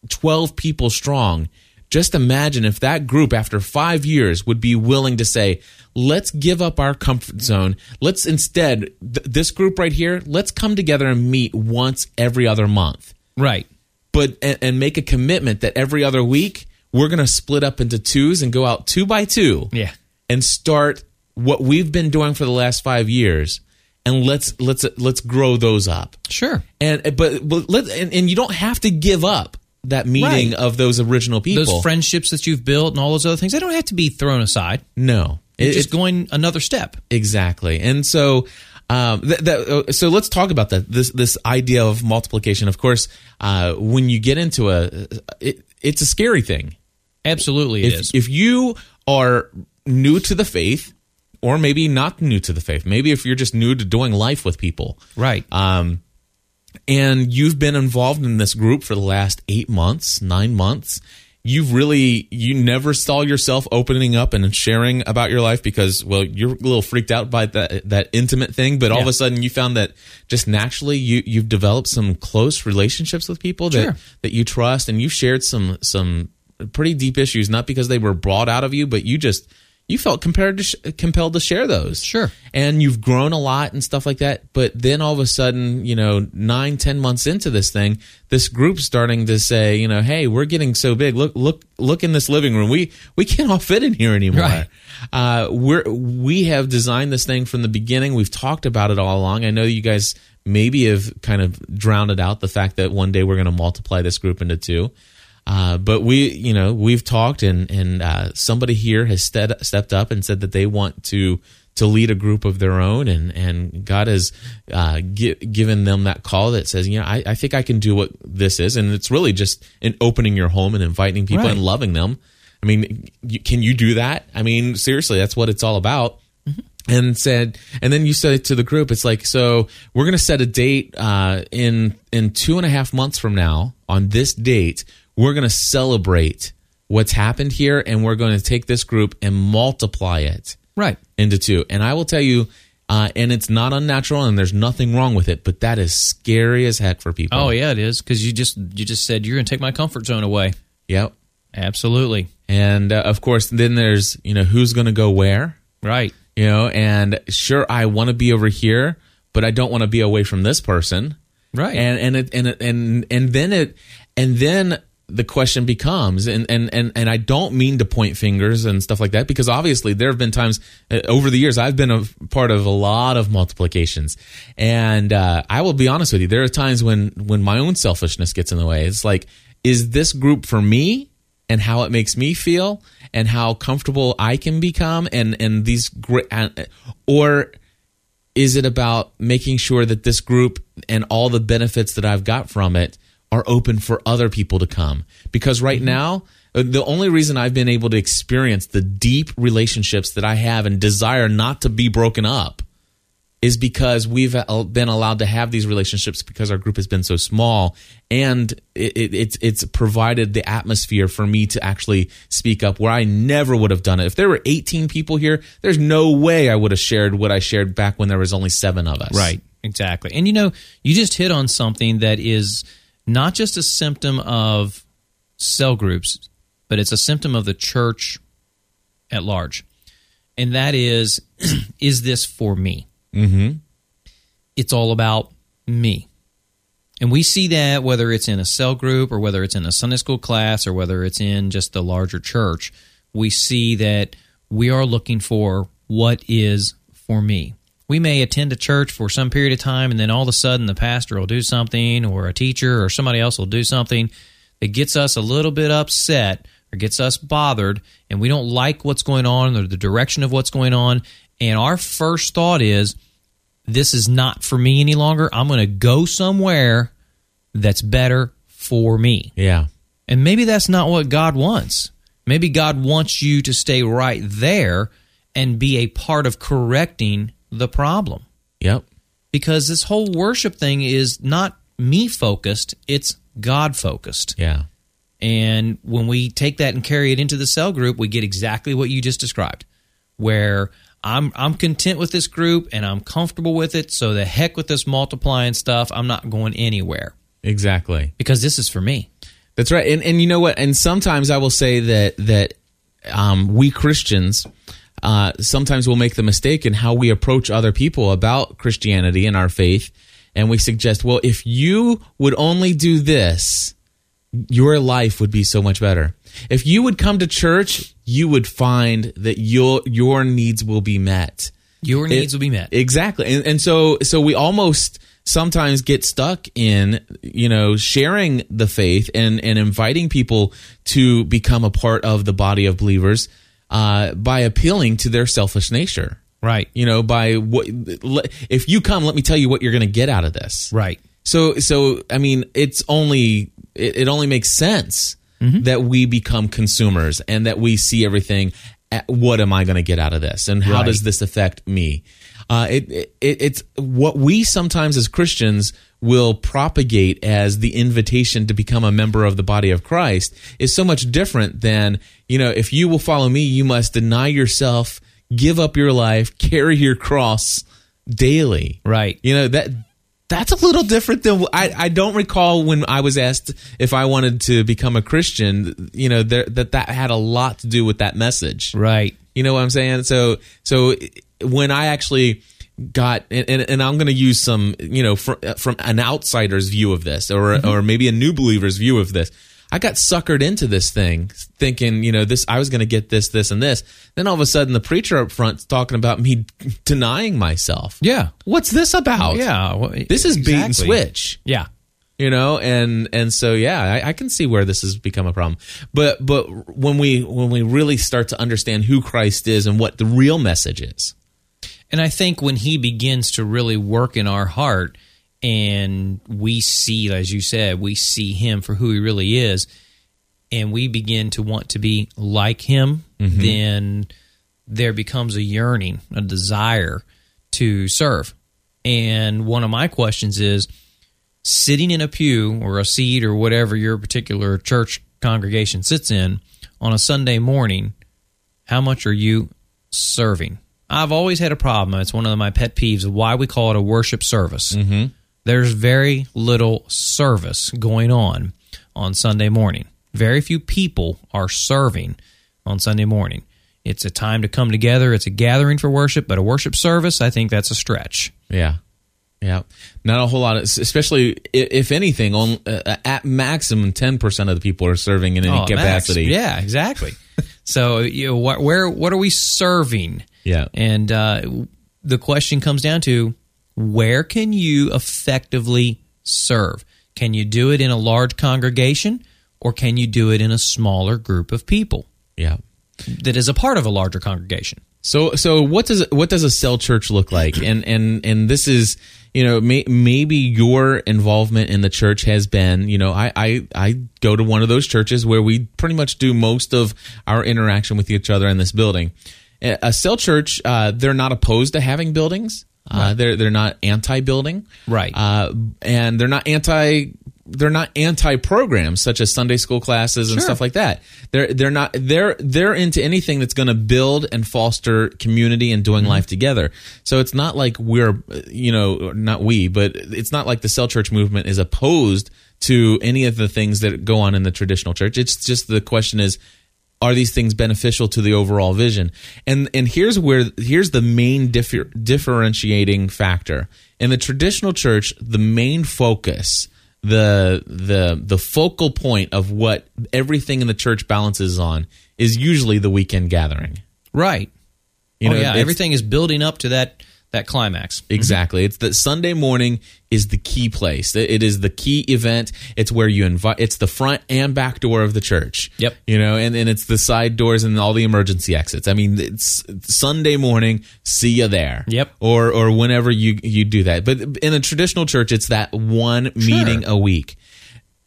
12 people strong. Just imagine if that group after 5 years would be willing to say let's give up our comfort zone let's instead th- this group right here let's come together and meet once every other month Right. but and, and make a commitment that every other week we're going to split up into twos and go out two by two Yeah. and start what we've been doing for the last five years and let's let's let's grow those up Sure. and but, but let and, and you don't have to give up that meeting Right. of those original people Those friendships that you've built and all those other things, they don't have to be thrown aside. no It's It- just going another step. Exactly, and so um, that, that, uh, so let's talk about that. This this idea of multiplication. Of course, uh, when you get into a, it, it's a scary thing. Absolutely, if, is. if you are new to the faith, or maybe not new to the faith, maybe if you're just new to doing life with people, right. um, and you've been involved in this group for the last eight months, nine months. You've really, you never saw yourself opening up and sharing about your life because, well, you're a little freaked out by that that intimate thing. But all of a sudden, you found that just naturally, you you've developed some close relationships with people that Sure. that you trust, and you've shared some some pretty deep issues, not because they were brought out of you, but you just you felt compared to sh- compelled to share those. Sure. and you've grown a lot and stuff like that but then all of a sudden you know nine ten months into this thing this group's starting to say you know hey we're getting so big. Look look look in this living room. We we can't all fit in here anymore. Right. uh, we're we have designed this thing from the beginning. We've talked about it all along. I know you guys maybe have kind of drowned out the fact that one day we're going to multiply this group into two uh, but we, you know, we've talked, and and uh, somebody here has stead, stepped up and said that they want to to lead a group of their own, and and God has uh, gi- given them that call that says, you know, I, I think I can do what this is, and it's really just in opening your home and inviting people Right. and loving them. I mean, you, can you do that? I mean, seriously, that's what it's all about and said and then you said to the group it's like so we're going to set a date uh, in in two and a half months from now on this date we're going to celebrate what's happened here and we're going to take this group and multiply it Right. into two and i will tell you uh, and it's not unnatural and there's nothing wrong with it but that is scary as heck for people Oh yeah, it is because you just you just said you're going to take my comfort zone away. yep Absolutely. and uh, of course then there's you know who's going to go where Right. you know and sure i want to be over here but i don't want to be away from this person Right. and and it, and it, and and then it and then the question becomes and, and and and I don't mean to point fingers and stuff like that because obviously there have been times uh, over the years I've been a part of a lot of multiplications. And uh, I will be honest with you there are times when when my own selfishness gets in the way. It's like is this group for me and how it makes me feel and how comfortable I can become and and these great uh, or is it about making sure that this group and all the benefits that I've got from it are open for other people to come? Because right now, Uh, The only reason I've been able to experience the deep relationships that I have and desire not to be broken up is because we've uh, been allowed to have these relationships because our group has been so small and it, it, it's it's provided the atmosphere for me to actually speak up where I never would have done it. If there were 18 people here, there's no way I would have shared what I shared back when there was only 7 of us. Right, exactly. And you know, you just hit on something that is not just a symptom of cell groups, but it's a symptom of the church at large. And that is, <clears throat> is this for me? Mhm. It's all about me. And we see that whether it's in a cell group or whether it's in a Sunday school class or whether it's in just the larger church, we see that we are looking for what is for me. We may attend a church for some period of time and then all of a sudden the pastor will do something or a teacher or somebody else will do something that gets us a little bit upset or gets us bothered and we don't like what's going on or the direction of what's going on. And our first thought is, this is not for me any longer. I'm going to go somewhere that's better for me. Yeah. And maybe that's not what God wants. Maybe God wants you to stay right there and be a part of correcting the problem. Yep. Because this whole worship thing is not me focused, it's God focused. Yeah. And when we take that and carry it into the cell group, we get exactly what you just described, where I'm I'm content with this group and I'm comfortable with it. So the heck with this multiplying stuff, I'm not going anywhere Exactly. because this is for me. That's right. And and you know what? And sometimes I will say that that um, we Christians uh, sometimes will make the mistake in how we approach other people about Christianity and our faith, and we suggest, well, if you would only do this, your life would be so much better. If you would come to church, you would find that your your needs will be met. Your needs will be met. Exactly. And, and so so we almost sometimes get stuck in, you know, sharing the faith and, and inviting people to become a part of the body of believers uh, by appealing to their selfish nature. right. You know, by what if you come, let me tell you what you're going to get out of this. Right. So so I mean, it's only it, it only makes sense that we become consumers and that we see everything. At, what am I going to get out of this, and how Right. does this affect me? Uh, it, it it's what we sometimes as Christians will propagate as the invitation to become a member of the body of Christ is so much different than you know if you will follow me, you must deny yourself, give up your life, carry your cross daily. Right. You know that that's a little different than I. I don't recall when I was asked if I wanted to become a Christian. You know there, that that had a lot to do with that message. Right. You know what I'm saying? So so when I actually got and, and, I'm going to use some you know from, uh, from an outsider's view of this or mm-hmm. or maybe a new believer's view of this. I got suckered into this thing thinking, you know, this I was going to get this this and this. Then all of a sudden the preacher up front's talking about me <laughs> denying myself. Yeah. What's this about? Yeah. well, This is bait and switch Yeah. you know and and so yeah I, I can see where this has become a problem but but when we when we really start to understand who christ is and what the real message is And I think when he begins to really work in our heart and we see, as you said, we see him for who he really is, and we begin to want to be like him, mm-hmm. then there becomes a yearning, a desire to serve. And one of my questions is sitting in a pew or a seat or whatever your particular church congregation sits in on a Sunday morning, how much are you serving? I've always had a problem. It's one of my pet peeves why we call it a worship service. Mm-hmm. There's very little service going on on Sunday morning. Very few people are serving on Sunday morning. It's a time to come together. It's a gathering for worship, but a worship service, I think that's a stretch. yeah yeah not a whole lot of, especially if anything on uh, at maximum 10% of the people are serving in any Oh, max. capacity Yeah, exactly. <laughs> so, you know, what, where what are we serving? Yeah. And uh, the question comes down to where can you effectively serve? Can you do it in a large congregation or can you do it in a smaller group of people yeah that is a part of a larger congregation? So so what does what does a cell church look like? And and and this is you know may, maybe your involvement in the church has been you know I, I I go to one of those churches where we pretty much do most of our interaction with each other in this building. A cell church uh, they're not opposed to having buildings. Uh, they're they're not anti-building, Right. Uh, and they're not anti they're not anti programs such as Sunday school classes and Sure. stuff like that. They're they're not they're they're into anything that's going to build and foster community and Mm-hmm. doing life together. So it's not like we're you know not we, but it's not like the cell church movement is opposed to any of the things that go on in the traditional church. It's just the question is are these things beneficial to the overall vision? And and here's where here's the main differ, differentiating factor. In the traditional church the main focus the the the focal point of what everything in the church balances on is usually the weekend gathering. Right. you oh know, yeah, everything is building up to that that climax. Exactly. It's that Sunday morning is the key place. It is the key event. It's where you invite. It's the front and back door of the church. Yep. You know, and, and it's the side doors and all the emergency exits. I mean, it's Sunday morning. See you there. Yep. Or or whenever you you do that. But in a traditional church, it's that one meeting a week.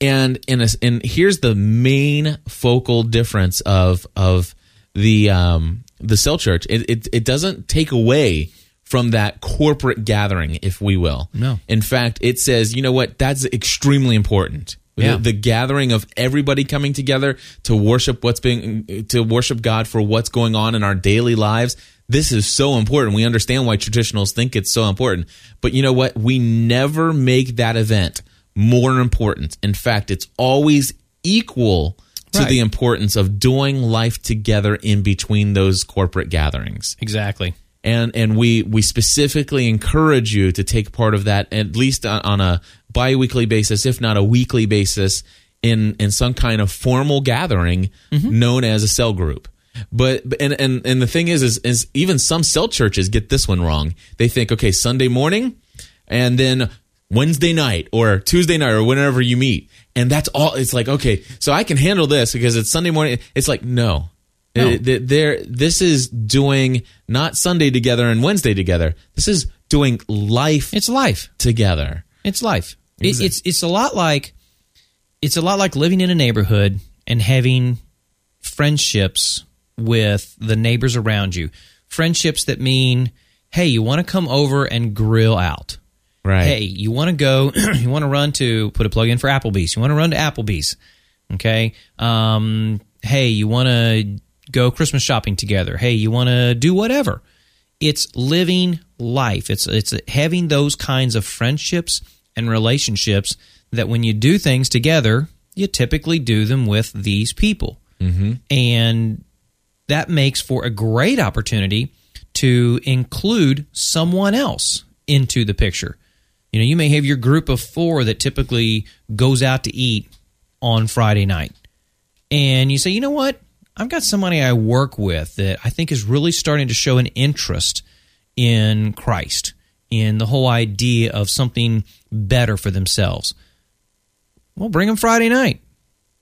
And in a, and here's the main focal difference of of the um the cell church. It it, it doesn't take away from that corporate gathering, if we will. No. In fact, it says, you know what? That's extremely important. Yeah. The, the gathering of everybody coming together to worship what's being to worship God for what's going on in our daily lives. This is so important. We understand why traditionals think it's so important. But you know what? We never make that event more important. In fact, it's always equal to Right. the importance of doing life together in between those corporate gatherings Exactly. And and we we specifically encourage you to take part of that at least on, on a biweekly basis if not a weekly basis in in some kind of formal gathering mm-hmm. known as a cell group but but- and and and the thing is, is is even some cell churches get this one wrong they think okay sunday morning and then Wednesday night or Tuesday night or whenever you meet. And that's all. It's like, okay, so I can handle this because it's Sunday morning. It's like, no. No. Uh, th- there, this is doing not Sunday together and Wednesday together. This is doing life It's life. together. It's life. It, it's it's a lot like it's a lot like living in a neighborhood and having friendships with the neighbors around you. Friendships that mean, hey, you want to come over and grill out. Right. Hey, you want to go, <clears throat> you want to run to put a plug in for Applebee's. You want to run to Applebee's. Okay. Um, hey, you want to go Christmas shopping together. Hey, you want to do whatever. It's living life. It's it's having those kinds of friendships and relationships that when you do things together, you typically do them with these people. Mm-hmm. And that makes for a great opportunity to include someone else into the picture. You know, you may have your group of four that typically goes out to eat on Friday night. And you say, you know what? I've got somebody I work with that I think is really starting to show an interest in Christ, in the whole idea of something better for themselves. Well, bring them Friday night.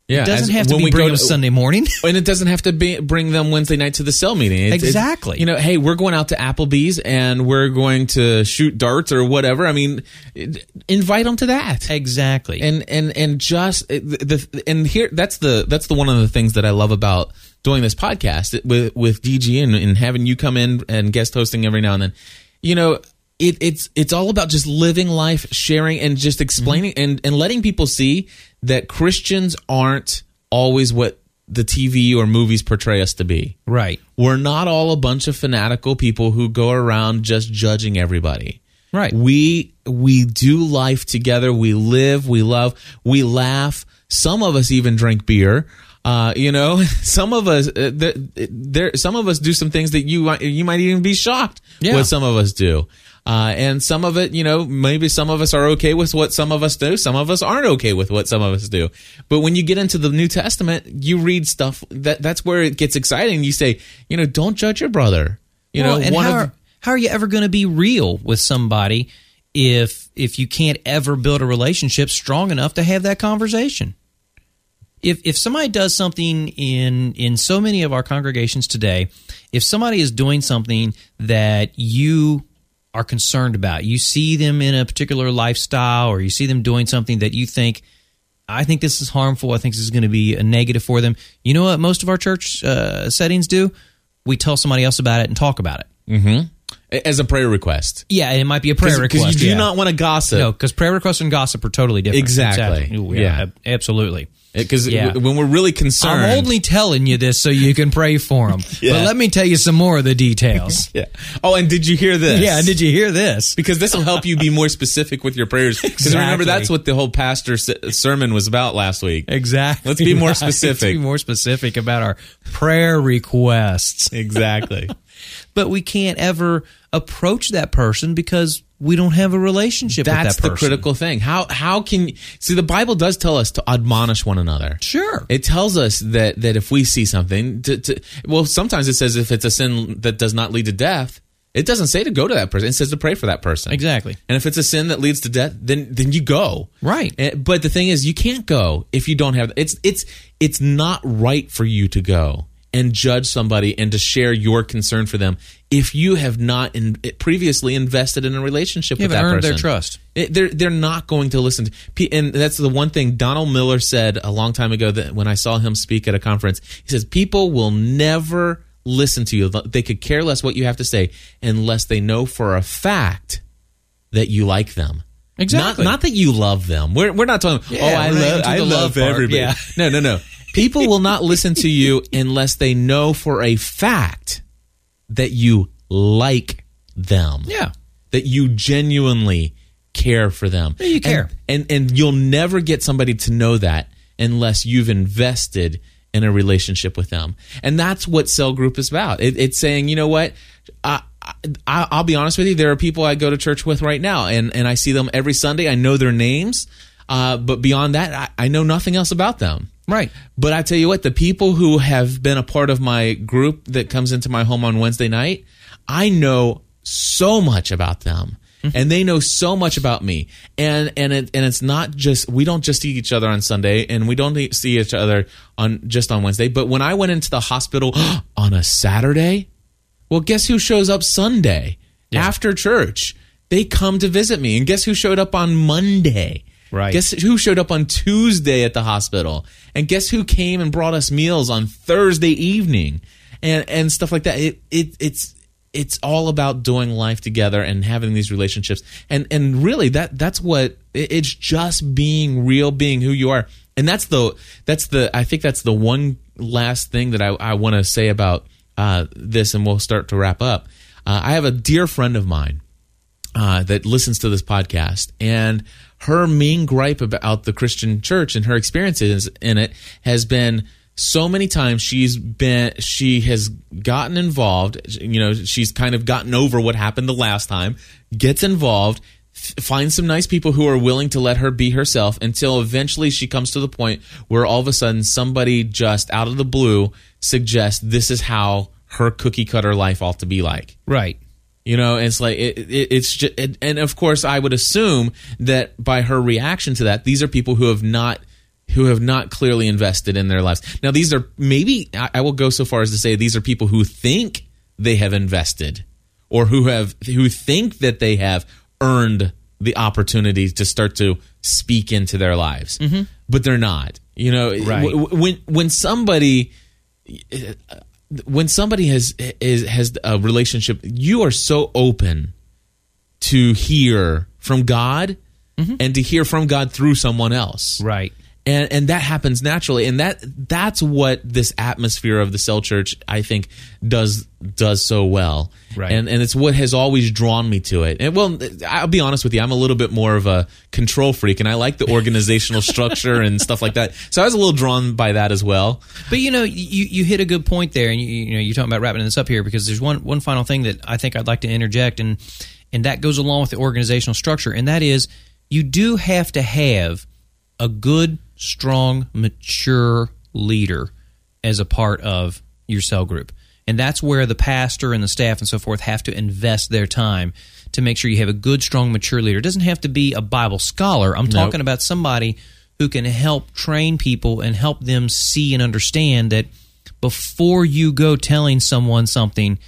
Yeah. It doesn't have to be bring go them Sunday morning. <laughs> and it doesn't have to be, bring them Wednesday night to the cell meeting. It's- it's- Exactly. you know, hey, we're going out to Applebee's and we're going to shoot darts or whatever. I mean, it- invite them to that. exactly. and and and just the, the and here that's the that's the one of the things that I love about doing this podcast with with DG and, and having you come in and guest hosting every now and then. You know, it, it's it's all about just living life, sharing, and just explaining mm-hmm. and and letting people see that Christians aren't always what the TV or movies portray us to be. right. We're not all a bunch of fanatical people who go around just judging everybody. Right. We we do life together. We live. We love. We laugh. Some of us even drink beer. Uh, you know, <laughs> some of us uh, there, there. Some of us do some things that you might- you might even be shocked Yeah. what some of us do. Uh, and some of it, you know, maybe some of us are okay with what some of us do. Some of us aren't okay with what some of us do. But when you get into the New Testament, you read stuff that that's where it gets exciting. You say, you know, don't judge your brother. You Well, know, and how, of are, how are you ever going to be real with somebody if if you can't ever build a relationship strong enough to have that conversation? if if somebody does something in in so many of our congregations today, if somebody is doing something that you are concerned about, you see them in a particular lifestyle, or you see them doing something that you think. I think this is harmful. I think this is going to be a negative for them. You know what most of our church uh, settings do? We tell somebody else about it and talk about it. As a prayer request. Yeah, it might be a prayer Because request. you do yeah. not want to gossip. No, because prayer requests and gossip are totally different. Exactly. Ooh, Yeah. ab- absolutely. Uh, because Yeah. when we're really concerned. I'm only telling you this so you can pray for them. <laughs> Yeah. But let me tell you some more of the details. <laughs> Yeah. Oh, and did you hear this? yeah, did you hear this? because this will help you be more specific with your prayers. Because remember, that's what the whole pastor s- sermon was about last week. Exactly. Let's be more specific. <laughs> Let's be more specific about our prayer requests. Exactly. But we can't ever approach that person because we don't have a relationship That's with that the critical thing. How how can see the Bible does tell us to admonish one another. Sure. It tells us that that if we see something, to, to well, sometimes it says if it's a sin that does not lead to death, it doesn't say to go to that person. It says to pray for that person. Exactly. And if it's a sin that leads to death, then then you go. Right. Eh, But the thing is, you can't go if you don't have. It's it's it's not right for you to go and judge somebody and to share your concern for them if you have not in, previously invested in a relationship You with that earned their trust. It- they're they're not going to listen. To, and that's the one thing Donald Miller said a long time ago that when I saw him speak at a conference, he says people will never listen to you. They could care less what you have to say unless they know for a fact that you like them. Exactly. Not, not that you love them. We're, we're not talking. Yeah, oh, I we're love I love love everybody. yeah. <laughs> No, no, no. People will not listen to you unless they know for a fact that you like them Yeah. that you genuinely care for them. You care. And, and and you'll never get somebody to know that unless you've invested in a relationship with them. And that's what cell group is about. It, it's saying, you know what? I, I, I'll be honest with you. There are people I go to church with right now, and, and I see them every Sunday. I know their names, uh, but beyond that, I, I know nothing else about them. Right. But I tell you what, the people who have been a part of my group that comes into my home on Wednesday night, I know so much about them. Mm-hmm. And they know so much about me, and and it, and it's not just we don't just see each other on Sunday, and we don't see each other on just on Wednesday. But when I went into the hospital <gasps> on a Saturday, well, guess who shows up Sunday after church? They come to visit me, and guess who showed up on Monday? Right. Guess who showed up on Tuesday at the hospital? And guess who came and brought us meals on Thursday evening? And and stuff like that. It it it's it's all about doing life together and having these relationships. And and really that that's what it's just being real, being who you are. And that's the that's the I think that's the one last thing that I, I want to say about uh, this, and we'll start to wrap up. Uh, I have a dear friend of mine uh, that listens to this podcast, and her main gripe about the Christian church and her experiences in it has been so many times she's been she has gotten involved. You know, she's kind of gotten over what happened the last time, gets involved. Finds some nice people who are willing to let her be herself until eventually she comes to the point where all of a sudden somebody just out of the blue suggests this is how her cookie cutter life ought to be like. Right. You know, it's like it, it, it's just, and, and of course, I would assume that by her reaction to that, these are people who have not who have not clearly invested in their lives. Now, these are maybe I, I will go so far as to say these are people who think they have invested, or who have who think that they have earned the opportunity to start to speak into their lives, mm-hmm. but they're not. You know, Right. w- when when somebody when somebody has is, has a relationship, you are so open to hear from God mm-hmm. and to hear from God through someone else. Right. And and that happens naturally. And that that's what this atmosphere of the cell church I think does does so well. Right. And and it's what has always drawn me to it. And well, I'll be honest with you, I'm a little bit more of a control freak and I like the organizational structure and stuff like that. So I was a little drawn by that as well. But you know, you, you hit a good point there, and you, you know, you're talking about wrapping this up here because there's one one final thing that I think I'd like to interject, and and that goes along with the organizational structure, and that is you do have to have a good, strong, mature leader as a part of your cell group, and that's where the pastor and the staff and so forth have to invest their time to make sure you have a good, strong, mature leader. It doesn't have to be a Bible scholar. I'm talking about somebody who can help train people and help them see and understand that before you go telling someone something,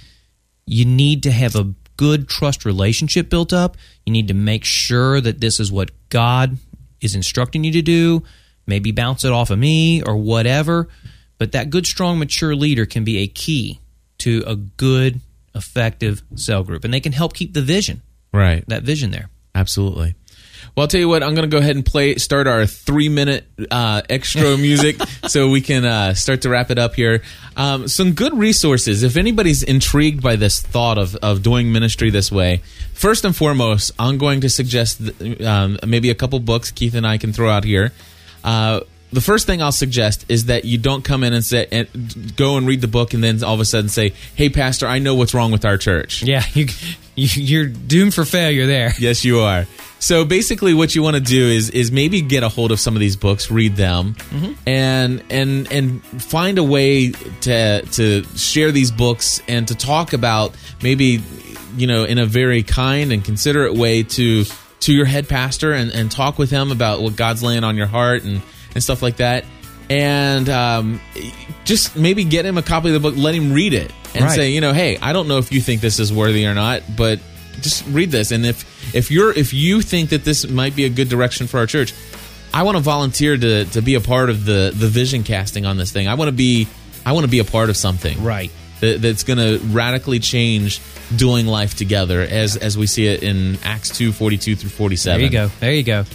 you need to have a good trust relationship built up. You need to make sure that this is what God is instructing you to do. Maybe bounce it off of me or whatever. But that good, strong, mature leader can be a key to a good, effective cell group. And they can help keep the vision, Right. that vision there. Absolutely. Well, I'll tell you what. I'm going to go ahead and play start our three minute uh, extra <laughs> music so we can uh, start to wrap it up here. Um, some good resources. If anybody's intrigued by this thought of of doing ministry this way, first and foremost, I'm going to suggest th- um, maybe a couple books Keith and I can throw out here. Uh, the first thing I'll suggest is that you don't come in and say and go and read the book and then all of a sudden say, "Hey, pastor, I know what's wrong with our church." Yeah, you, you, you're doomed for failure there. Yes, you are. So basically, what you want to do is is maybe get a hold of some of these books, read them, and and and find a way to to share these books and to talk about maybe you know in a very kind and considerate way to to your head pastor and, and talk with him about what God's laying on your heart and and stuff like that. And um, just maybe get him a copy of the book, let him read it, and Right. say, you know, hey, I don't know if you think this is worthy or not, but just read this and if if you're if you think that this might be a good direction for our church i want to volunteer to to be a part of the the vision casting on this thing i want to be i want to be a part of something Right. That, that's going to radically change doing life together as as we see it in acts 2 42 through 47 There you go. There you go.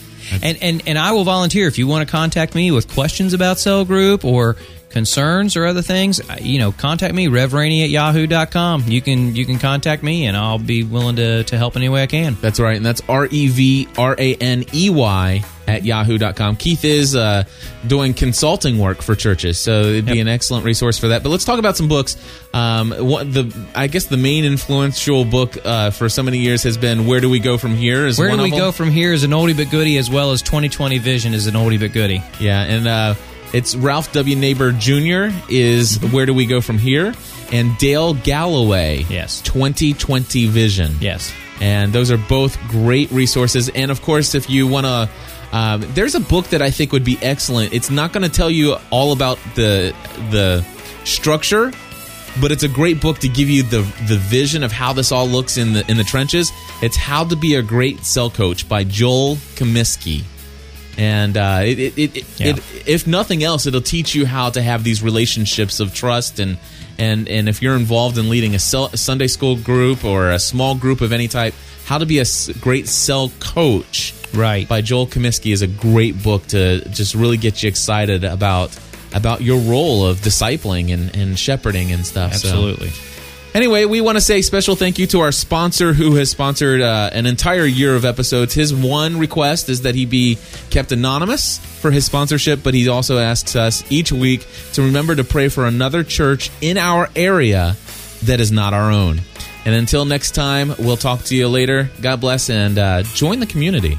And and and I will volunteer if you want to contact me with questions about cell group or concerns or other things. You know, contact me revraney at yahoo.com. You can you can contact me and I'll be willing to to help any way I can. That's right, and that's R E V R A N E Y at yahoo.com. Keith is uh, doing consulting work for churches, so it'd be Yep. an excellent resource for that. But let's talk about some books. Um, what the I guess the main influential book uh, for so many years has been Where Do We Go From Here? Is Where do we go from here is an oldie but goodie as well as 2020 Vision is an oldie but goodie. Yeah, and uh, it's Ralph W. Neighbour Jr. is Where Do We Go From Here? And Dale Galloway, Yes. 2020 Vision. Yes. and those are both great resources. And of course, if you want to, um, there's a book that I think would be excellent. It's not going to tell you all about the the structure, but it's a great book to give you the the vision of how this all looks in the in the trenches. It's How to Be a Great Cell Coach by Joel Comiskey. And uh, it, it, it, Yeah. it, if nothing else, it'll teach you how to have these relationships of trust and and and if you're involved in leading a, Sunday school group or a small group of any type, how to be a great cell coach. Right. By Joel Comiskey is a great book to just really get you excited about about your role of discipling and, and shepherding and stuff. So- Absolutely. Anyway, we want to say special thank you to our sponsor who has sponsored uh, an entire year of episodes. His one request is that he be kept anonymous for his sponsorship, but he also asks us each week to remember to pray for another church in our area that is not our own. And until next time, we'll talk to you later. God bless and uh, join the community.